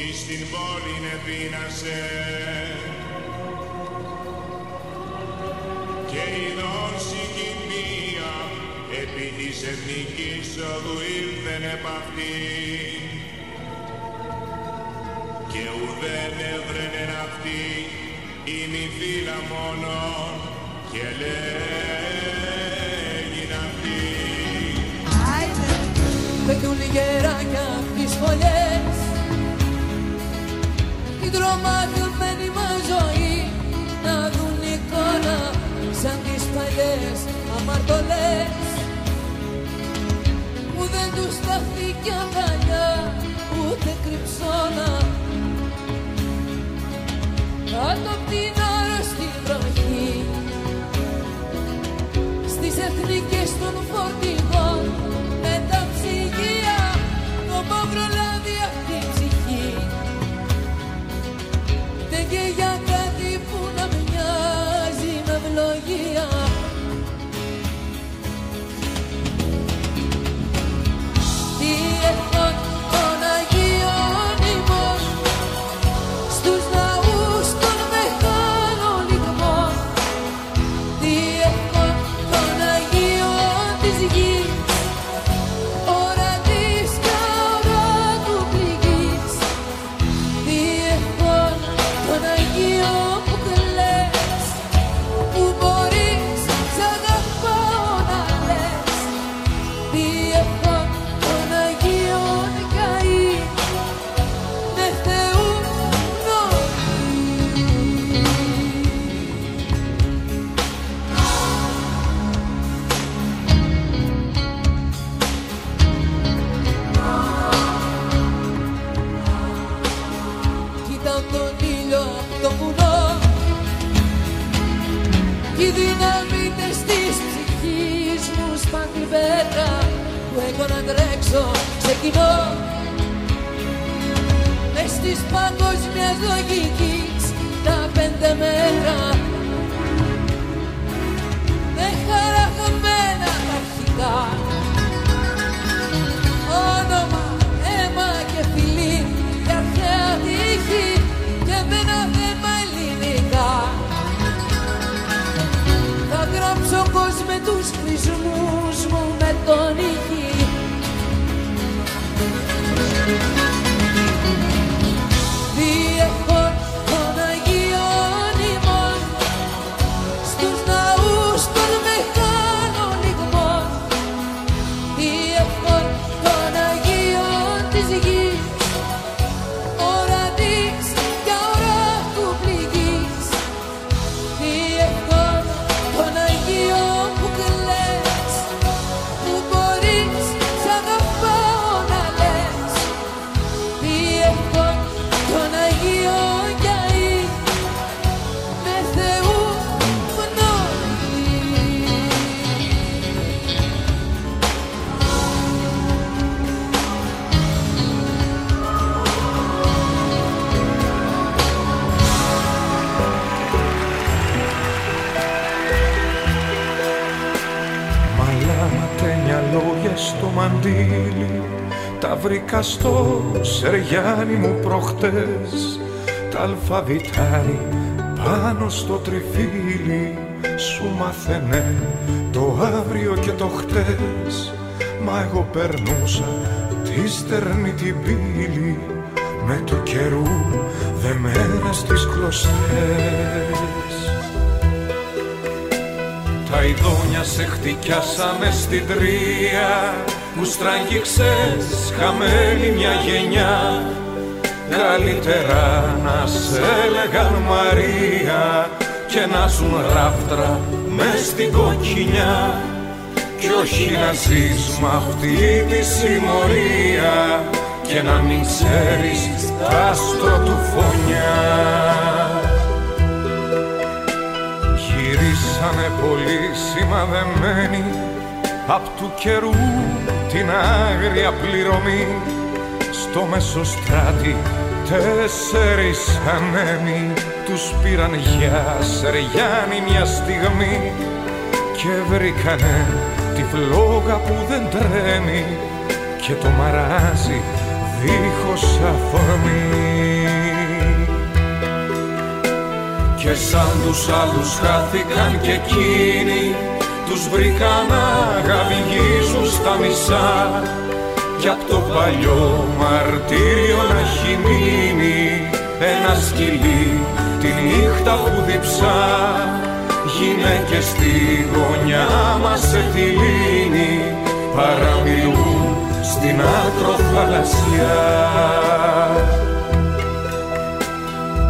Παναγών εις την πόλη επίνασε. Και ειδών συγκοινία επί της εθνικής οδού ήλθεν επ' αυτήν. Και ουδέν έβρενεν αυτή η μη φύλλα μόνον και λέγειν αυτή. Πετούν Την τρομαγμένη μας ζωή. Να δουν εικόνα σαν τις παλιές αμαρτωλές. Που δεν τους στάθηκε αγκαλιά ούτε κρυψώνα. Κάτω απ' την άρρωστη βροχή. Στις εθνικές των φορτηγών με τα ψυγεία το μαύρο λάδι και για κάτι που να μοιάζει με ευλογία μαντίλι Τα βρήκα στο Σεριάνι μου προχτές. Τα αλφαβητάρι πάνω στο τριφύλι. Σου μάθαινε το αύριο και το χτες. Μα εγώ περνούσα τη στερνή την πύλη. Με το καιρού δεμένα στις κλωστές. Τα ειδόνια σε χτυκιάσαμε στην τρία που στραγγίξες χαμένη μια γενιά. Καλύτερα να σε έλεγαν Μαρία και να ζουν ράφτρα μες στην κοκκινιά. Κι όχι να ζεις μ' αυτή τη συμμορία και να μην ξέρεις τ' άστρο του φωνιά. Γυρίσανε πολύ σημαδεμένοι Απ' του καιρού την άγρια πληρωμή. Στο μεσοστράτη τέσσερις ανέμοι Τους πήραν για Σεριάννη μια στιγμή Και βρήκανε τη φλόγα που δεν τρέμει Και το μαράζι δίχως αφορμή και σαν τους άλλους χάθηκαν και εκείνοι τους βρήκαν να γαβηγίζουν στα μισά. Κι απ' το παλιό μαρτύριο να έχει μείνει ένα σκυλί τη νύχτα που διψά. Γυναίκες στη γωνιά μας σε λύνη παραμιλούν στην άκρο θαλασσιά.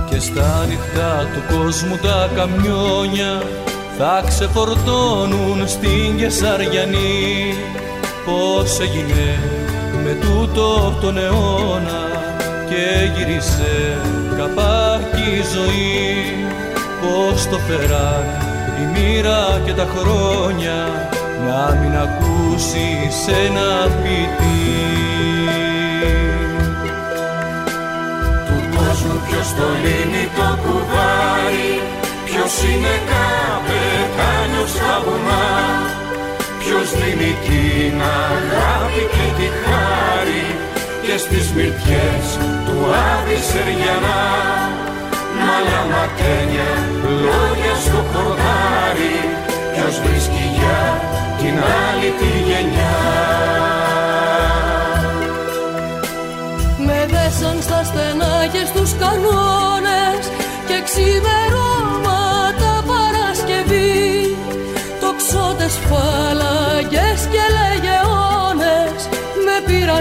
Και στα νυχτά του κόσμου τα καμιόνια θα ξεφορτώνουν στην Κεσαριανή. Πως έγινε με τούτο τον αιώνα και γύρισε καπάκι ζωή. Πως το φεράν η μοίρα και τα χρόνια να μην ακούσει σε ένα ποιητή. Του κόσμου ποιος το λύνει το κουβάρι Ποιος είναι καπετάνιος στα βουνά Ποιος δίνει την αγάπη και τη χάρη Και στις μυρτιές του Άδη Σεριανά. Μάλα ματένια, λόγια στο χορτάρι Ποιος βρίσκει για την άλλη τη γενιά. Με δέσαν στα στενά και στους κανόνες Και ξημερώματα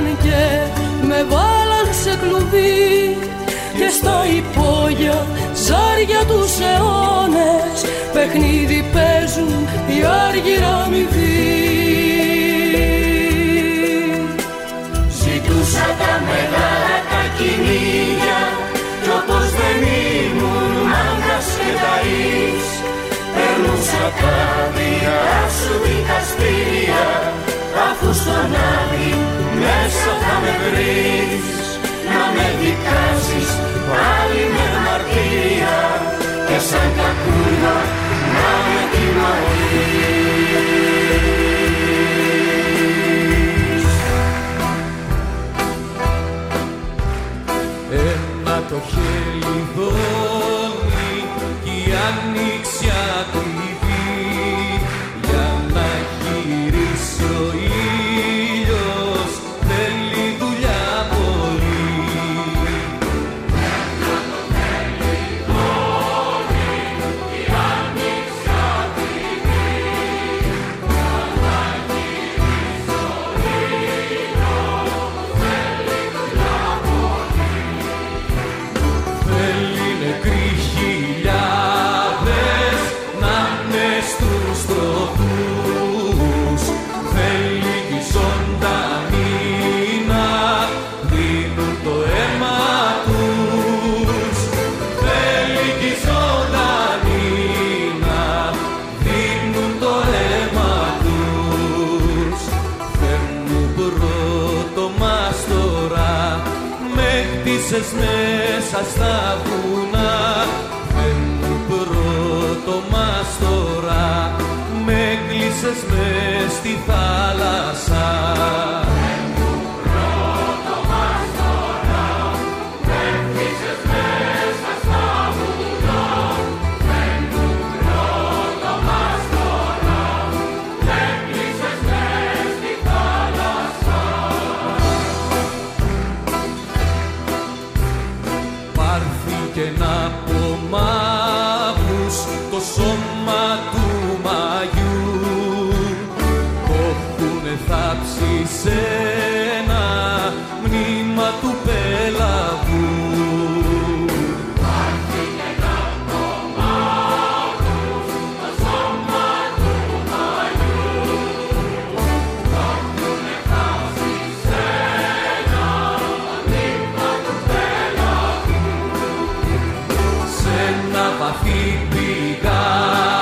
Με πήραν και με βάλαν σε κλουβί και στο υπόγεια ζάρια τους αιώνες. Παιχνίδι παίζουν οι άργυρα Ζητούσα τα μεγάλα τα κυνήγια κι όπως δεν ήμουν μάγκας και ταΐς περνούσα τα διά σου δικαστήρια αφού στον άδει μέσα θα με βρεις να με δικάσεις πάλι με μαρτία και σαν κακούνα να με τιμωρείς. Ένα το χελιδόνι κι η άνοιξια κλειδί significar.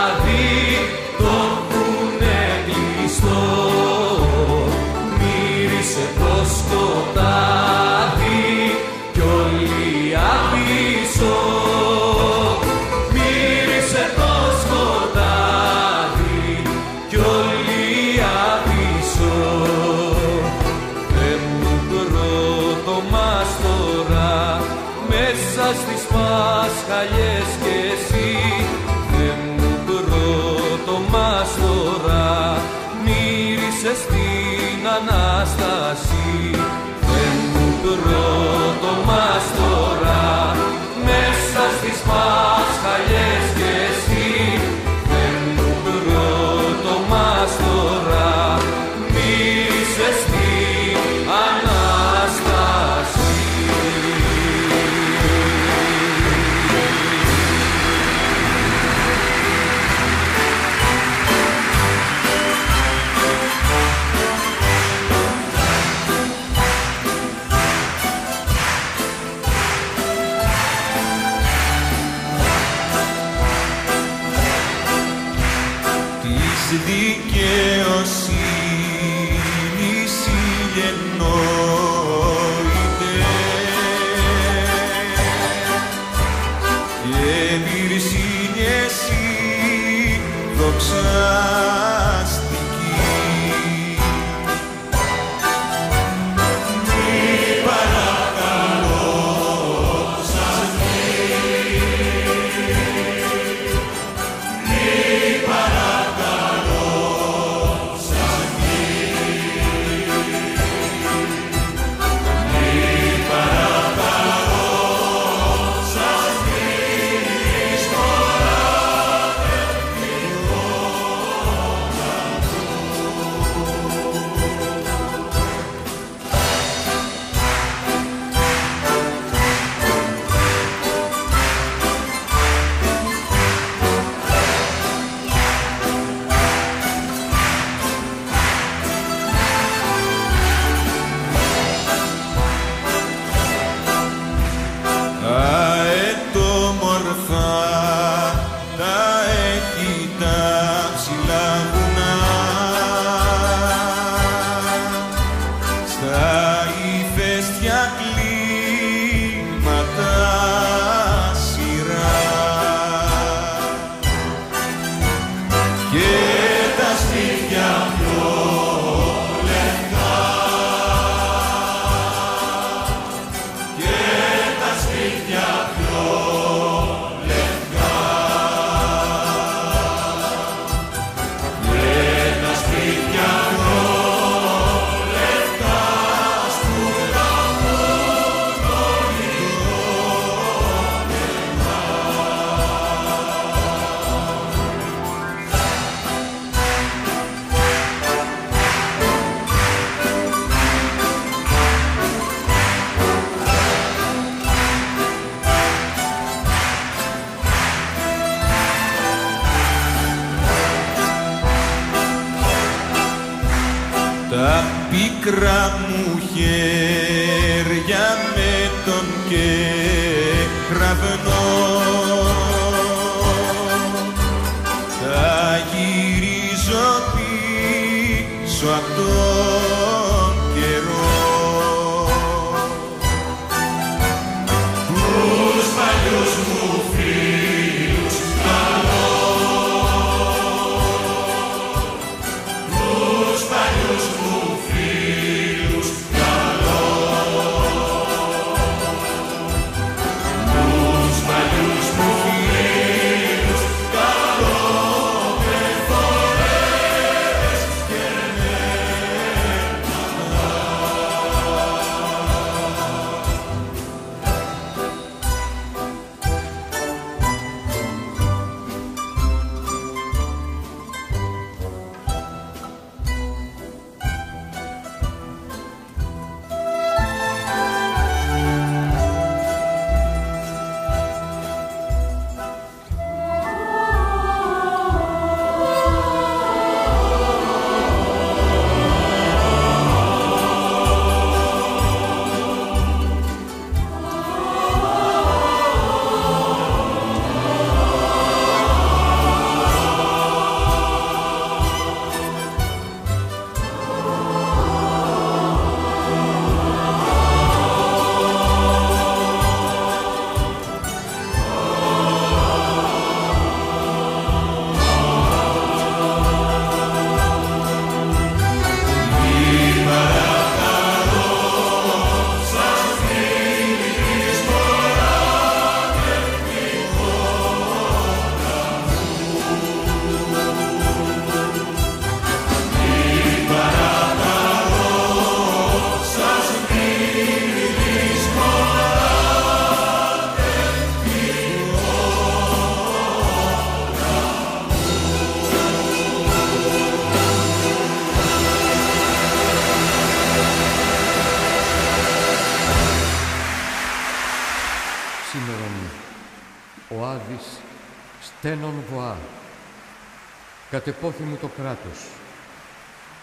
Κατεπόθη μου το κράτος,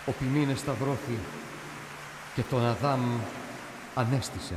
ο ποιμήνες σταυρώθη και τον Αδάμ ανέστησεν.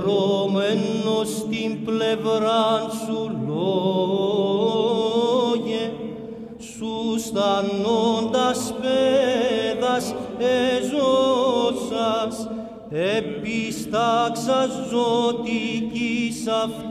δρόμενο στην πλευρά σου λόγε, σου στανώντας πέδας εζώσας, επίσταξας ζωτικής αυτής.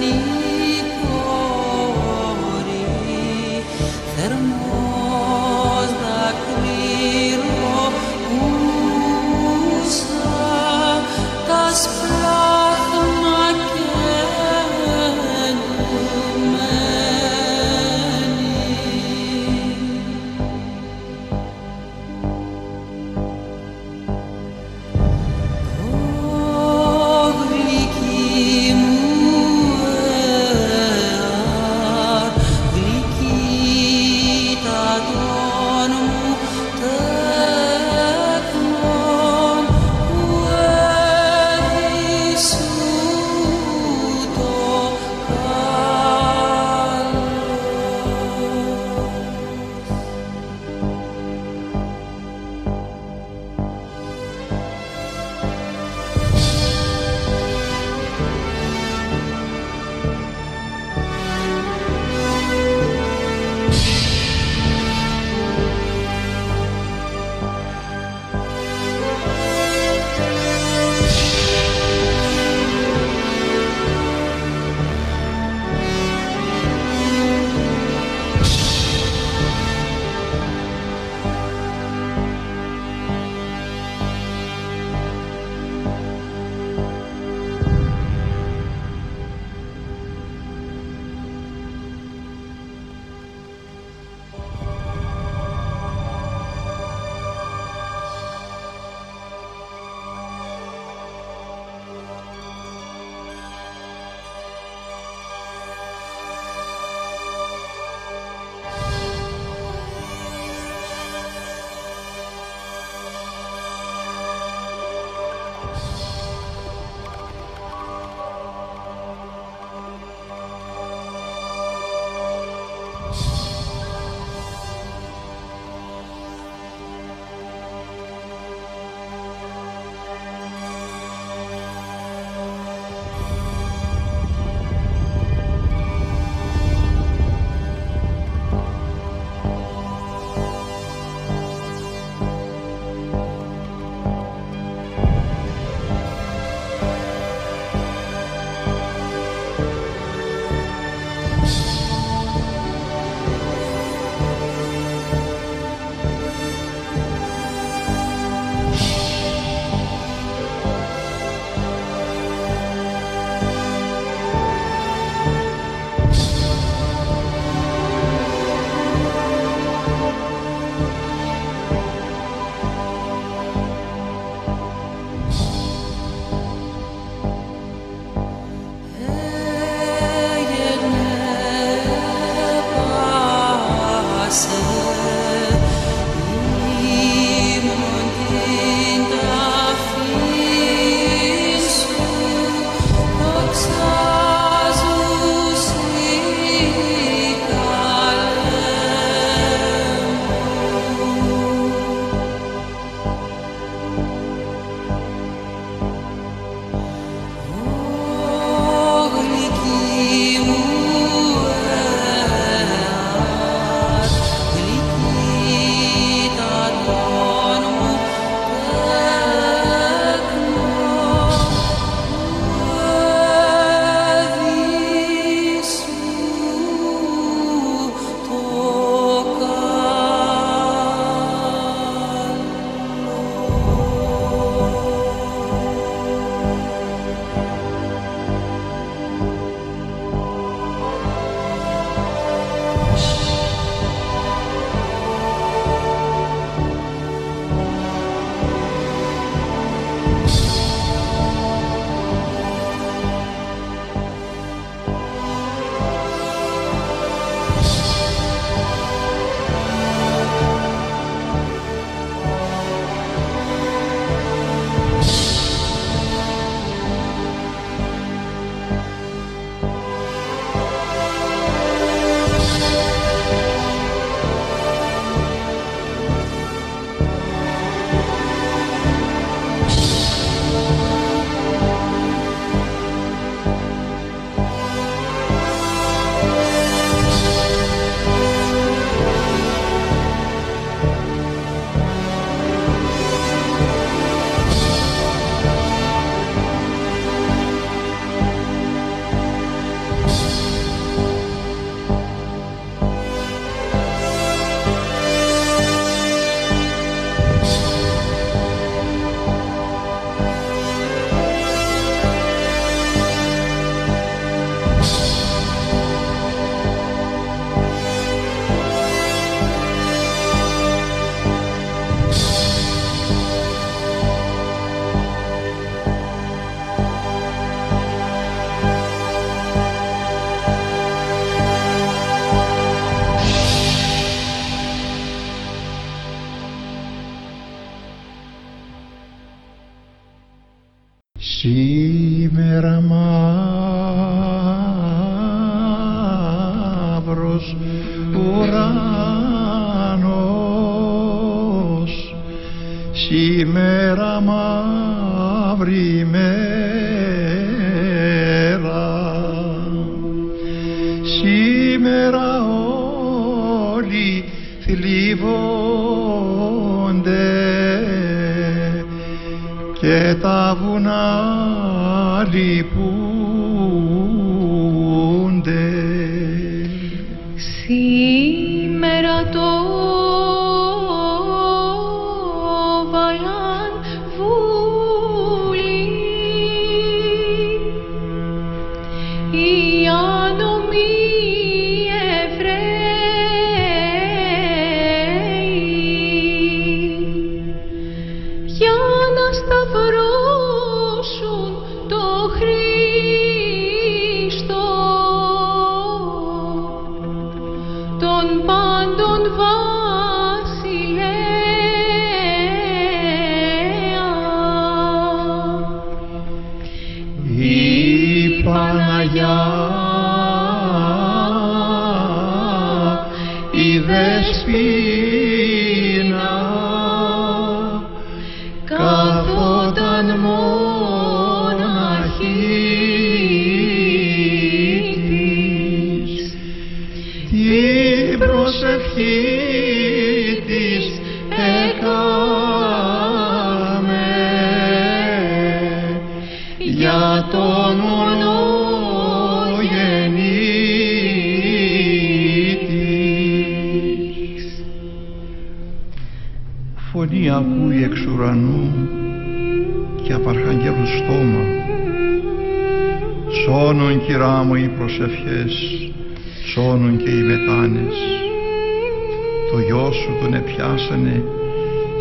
你。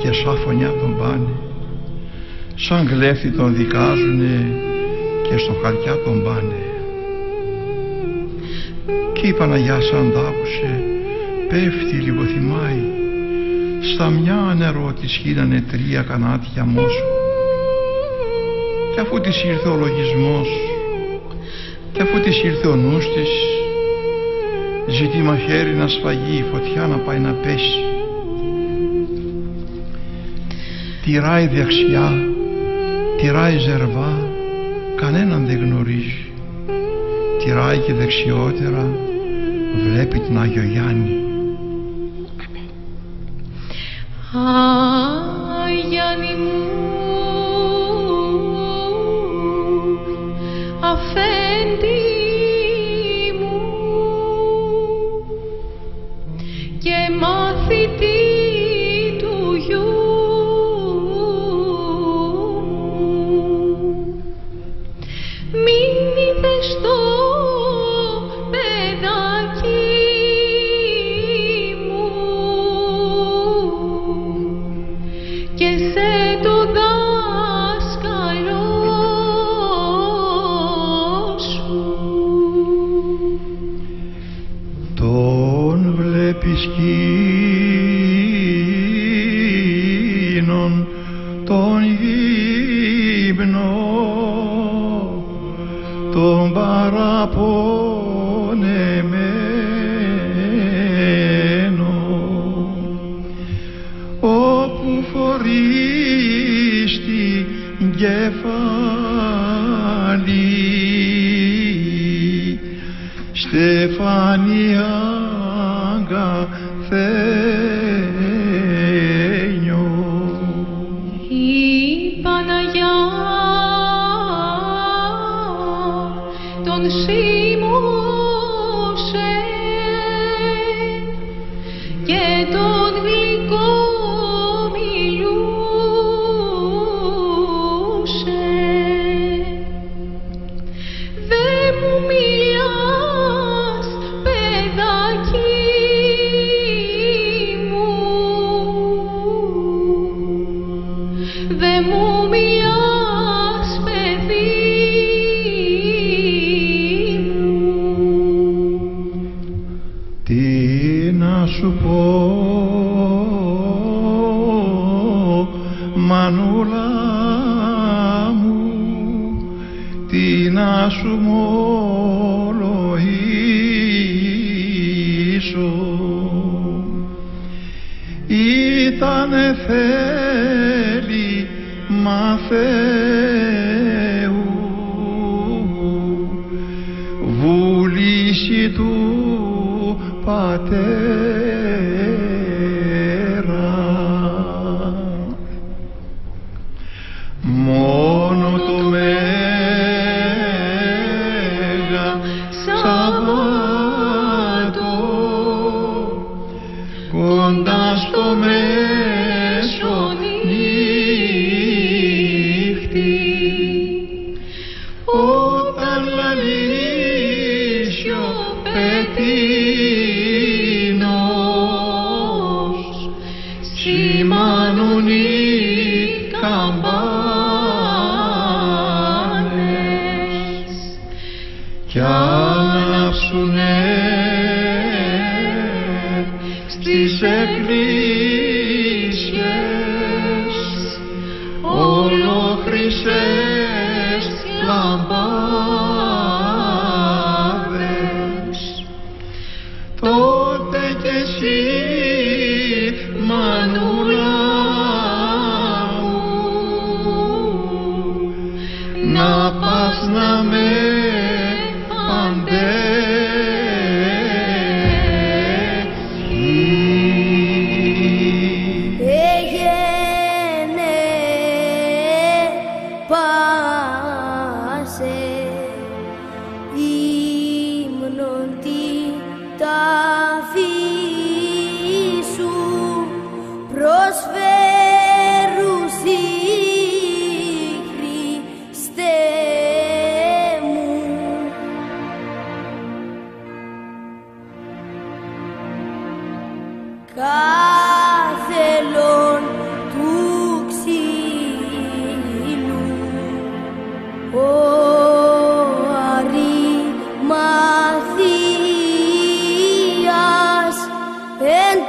Και σαν φωνιά τον πάνε. Σαν κλέφτη τον δικάζουνε και στο χαρτιά τον πάνε. Και η Παναγιά σαν τ' άκουσε, πέφτει λιποθυμάει. Στα μια νερό της χύνανε τρία κανάτια μόσου. Και αφού της ήρθε ο λογισμός και αφού της ήρθε ο νους της ζητεί μαχαίρι να σφαγεί η φωτιά να πάει να πέσει τυράει δεξιά τυράει ζερβά κανέναν δεν γνωρίζει. Τυράει και δεξιότερα βλέπει την Άγιο Γιάννη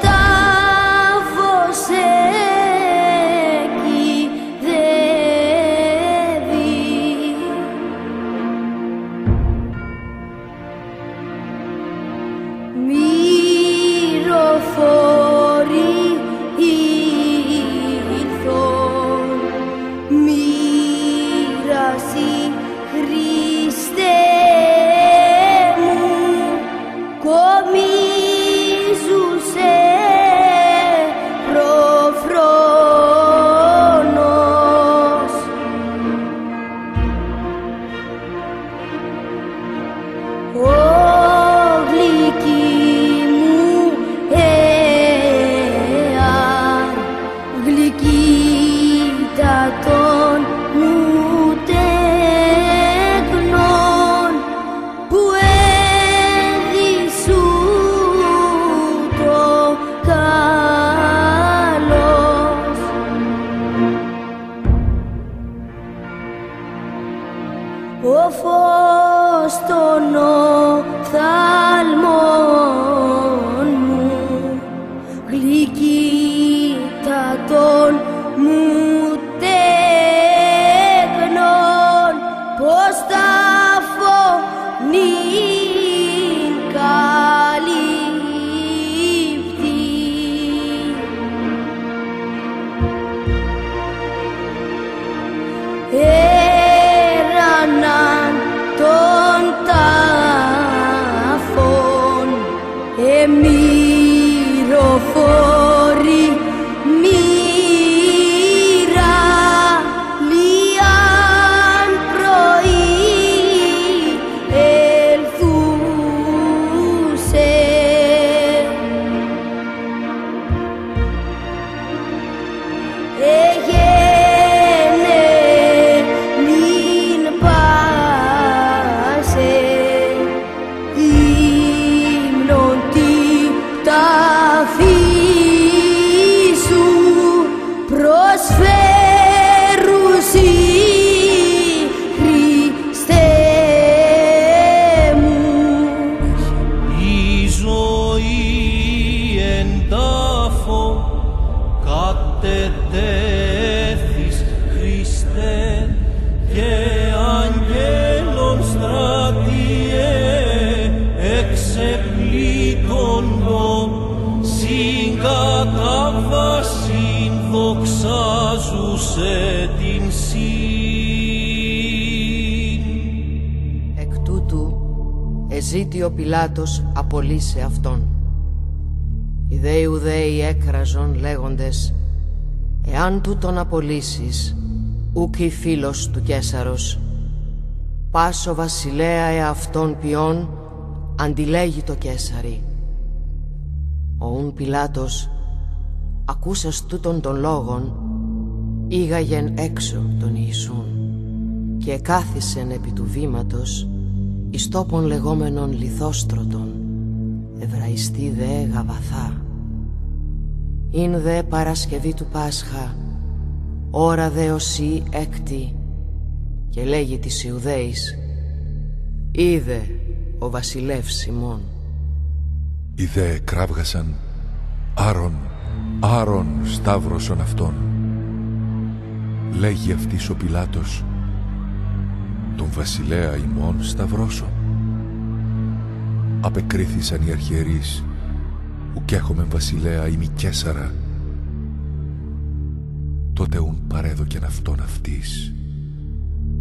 летать έκραζον λέγοντες «Εάν τούτον απολύσεις, ούκ η φίλος του Κέσαρος, πάσο βασιλέα εαυτόν ποιόν, αντιλέγει το Κέσαρι». Ο ούν Πιλάτος, ακούσας τούτον των λόγων, ήγαγεν έξω τον Ιησούν και κάθισεν επί του βήματος εις τόπον λεγόμενον λιθόστρωτον, Εβραϊστή δε γαβαθά. Ειν δε Παρασκευή του Πάσχα, ώρα δε οσί έκτη, και λέγει της Ιουδαίης, είδε ο βασιλεύς Σιμών. Οι δε κράβγασαν, άρον, άρον σταύρωσον αυτόν. Λέγει αυτής ο Πιλάτος, τον βασιλέα ημών σταυρώσω. Απεκρίθησαν οι αρχιερείς, ουκ έχομεν βασιλέα ημι Κέσαρα. Τότε ουν παρέδοκεν αυτόν αυτής,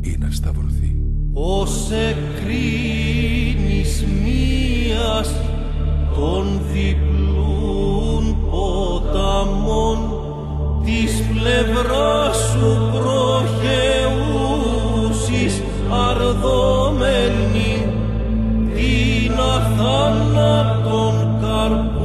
ή να σταυρωθεί. Ως εκρίνεις μίας των διπλούν ποταμών της πλευράς σου προχεούσεις αρδόμενη την αθάνατον καρπούμεθα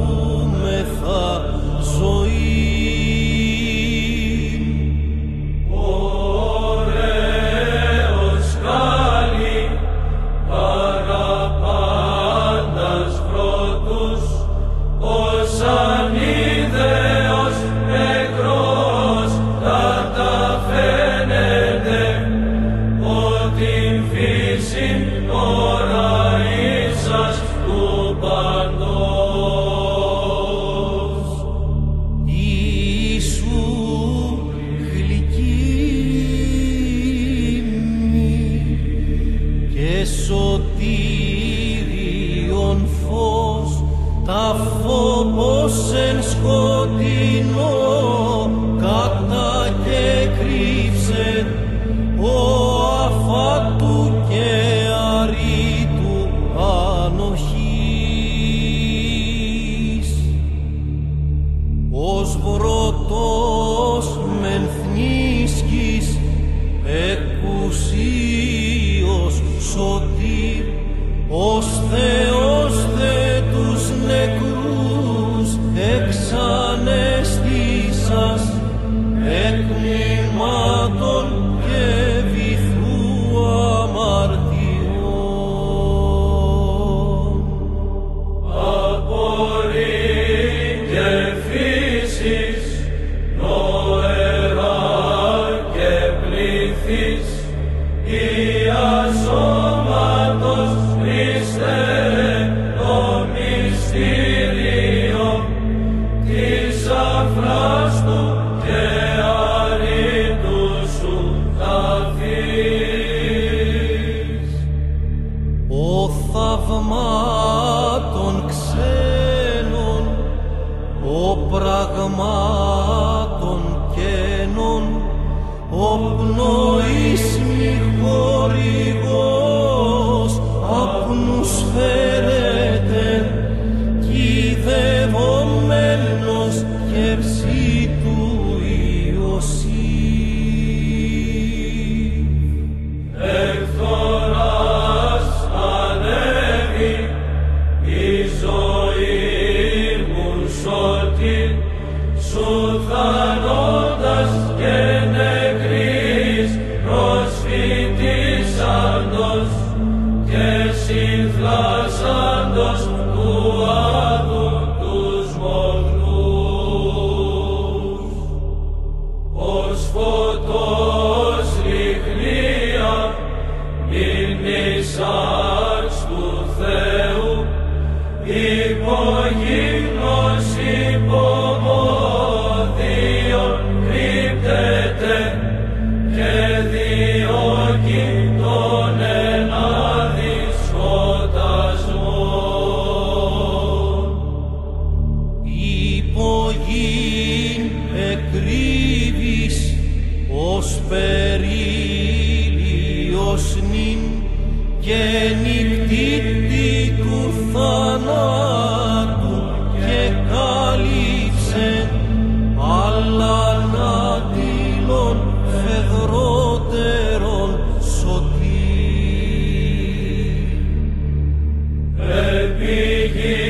ο Επί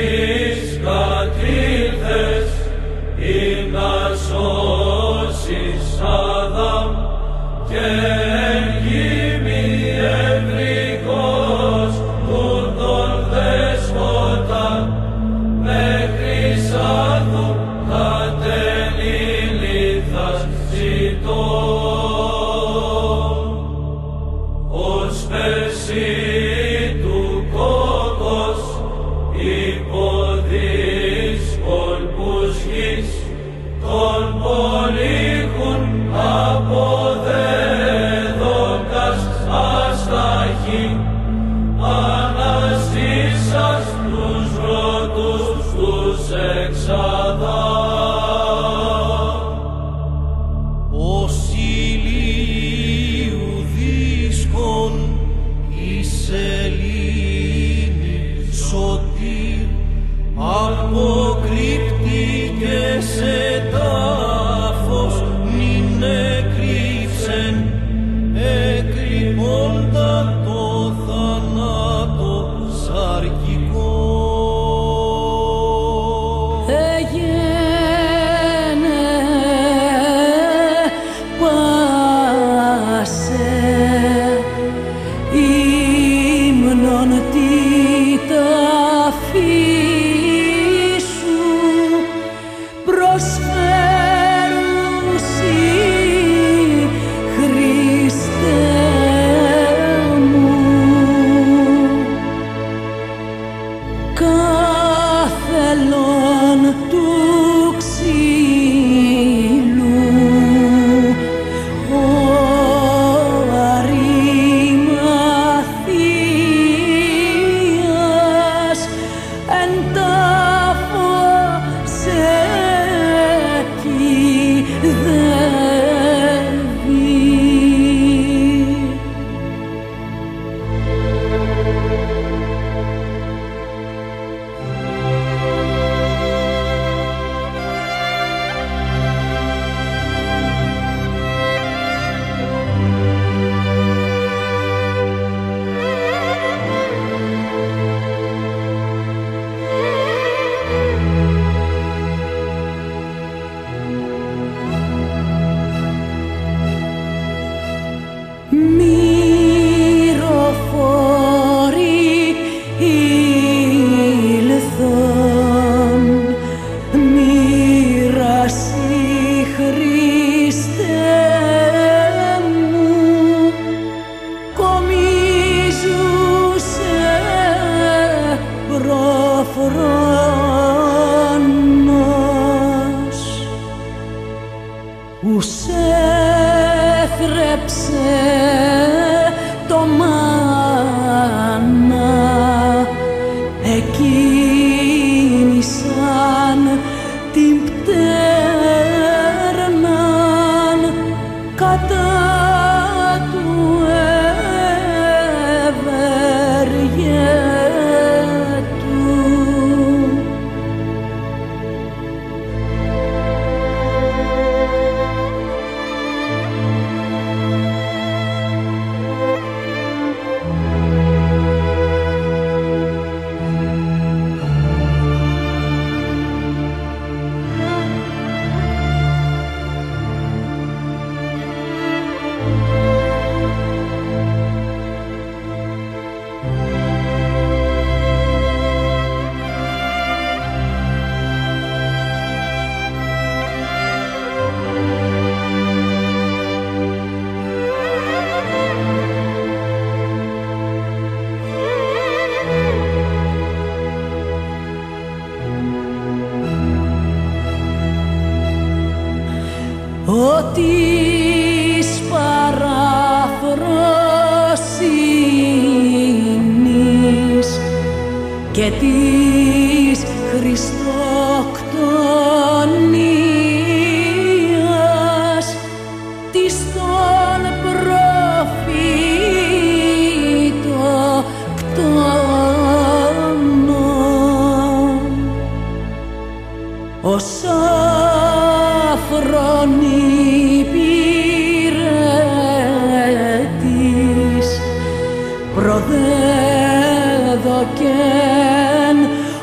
προδέδοκεν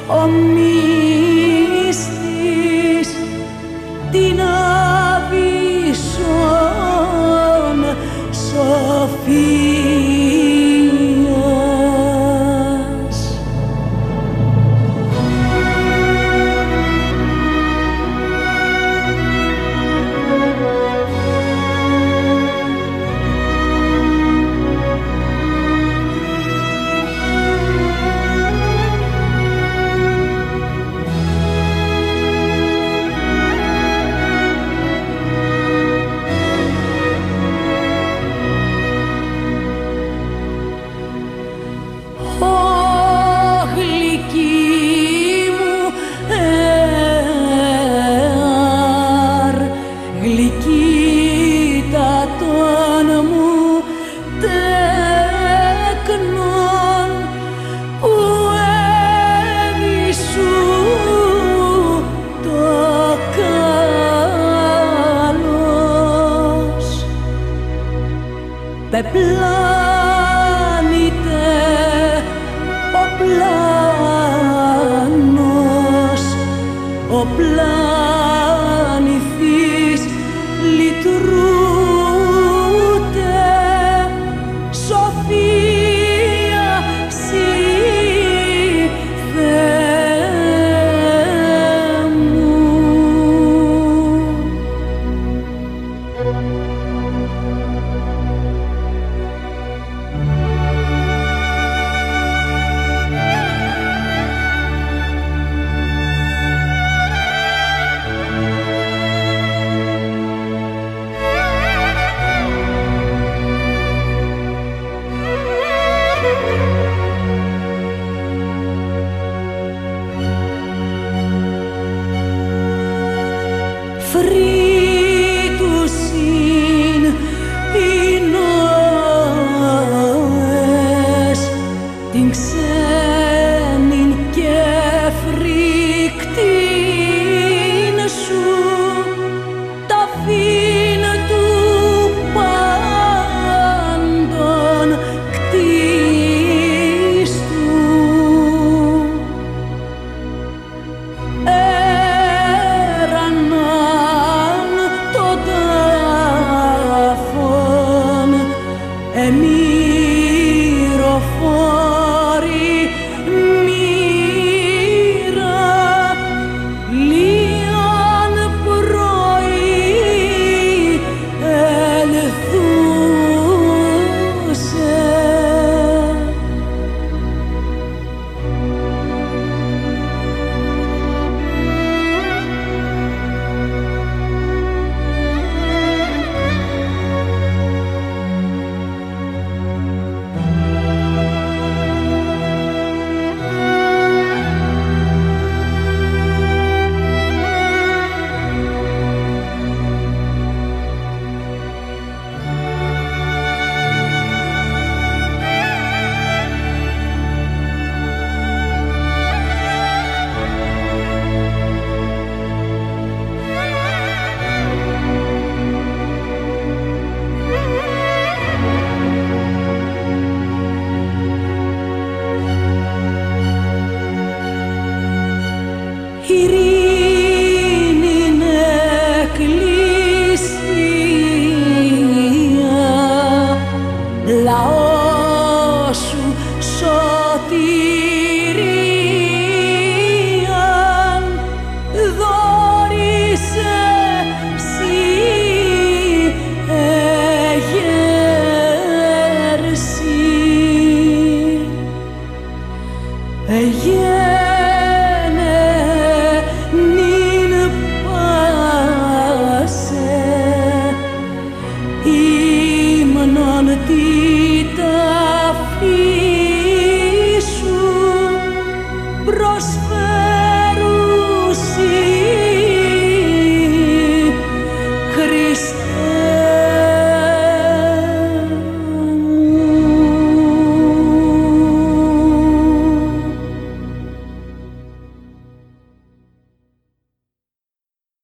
ο μύστης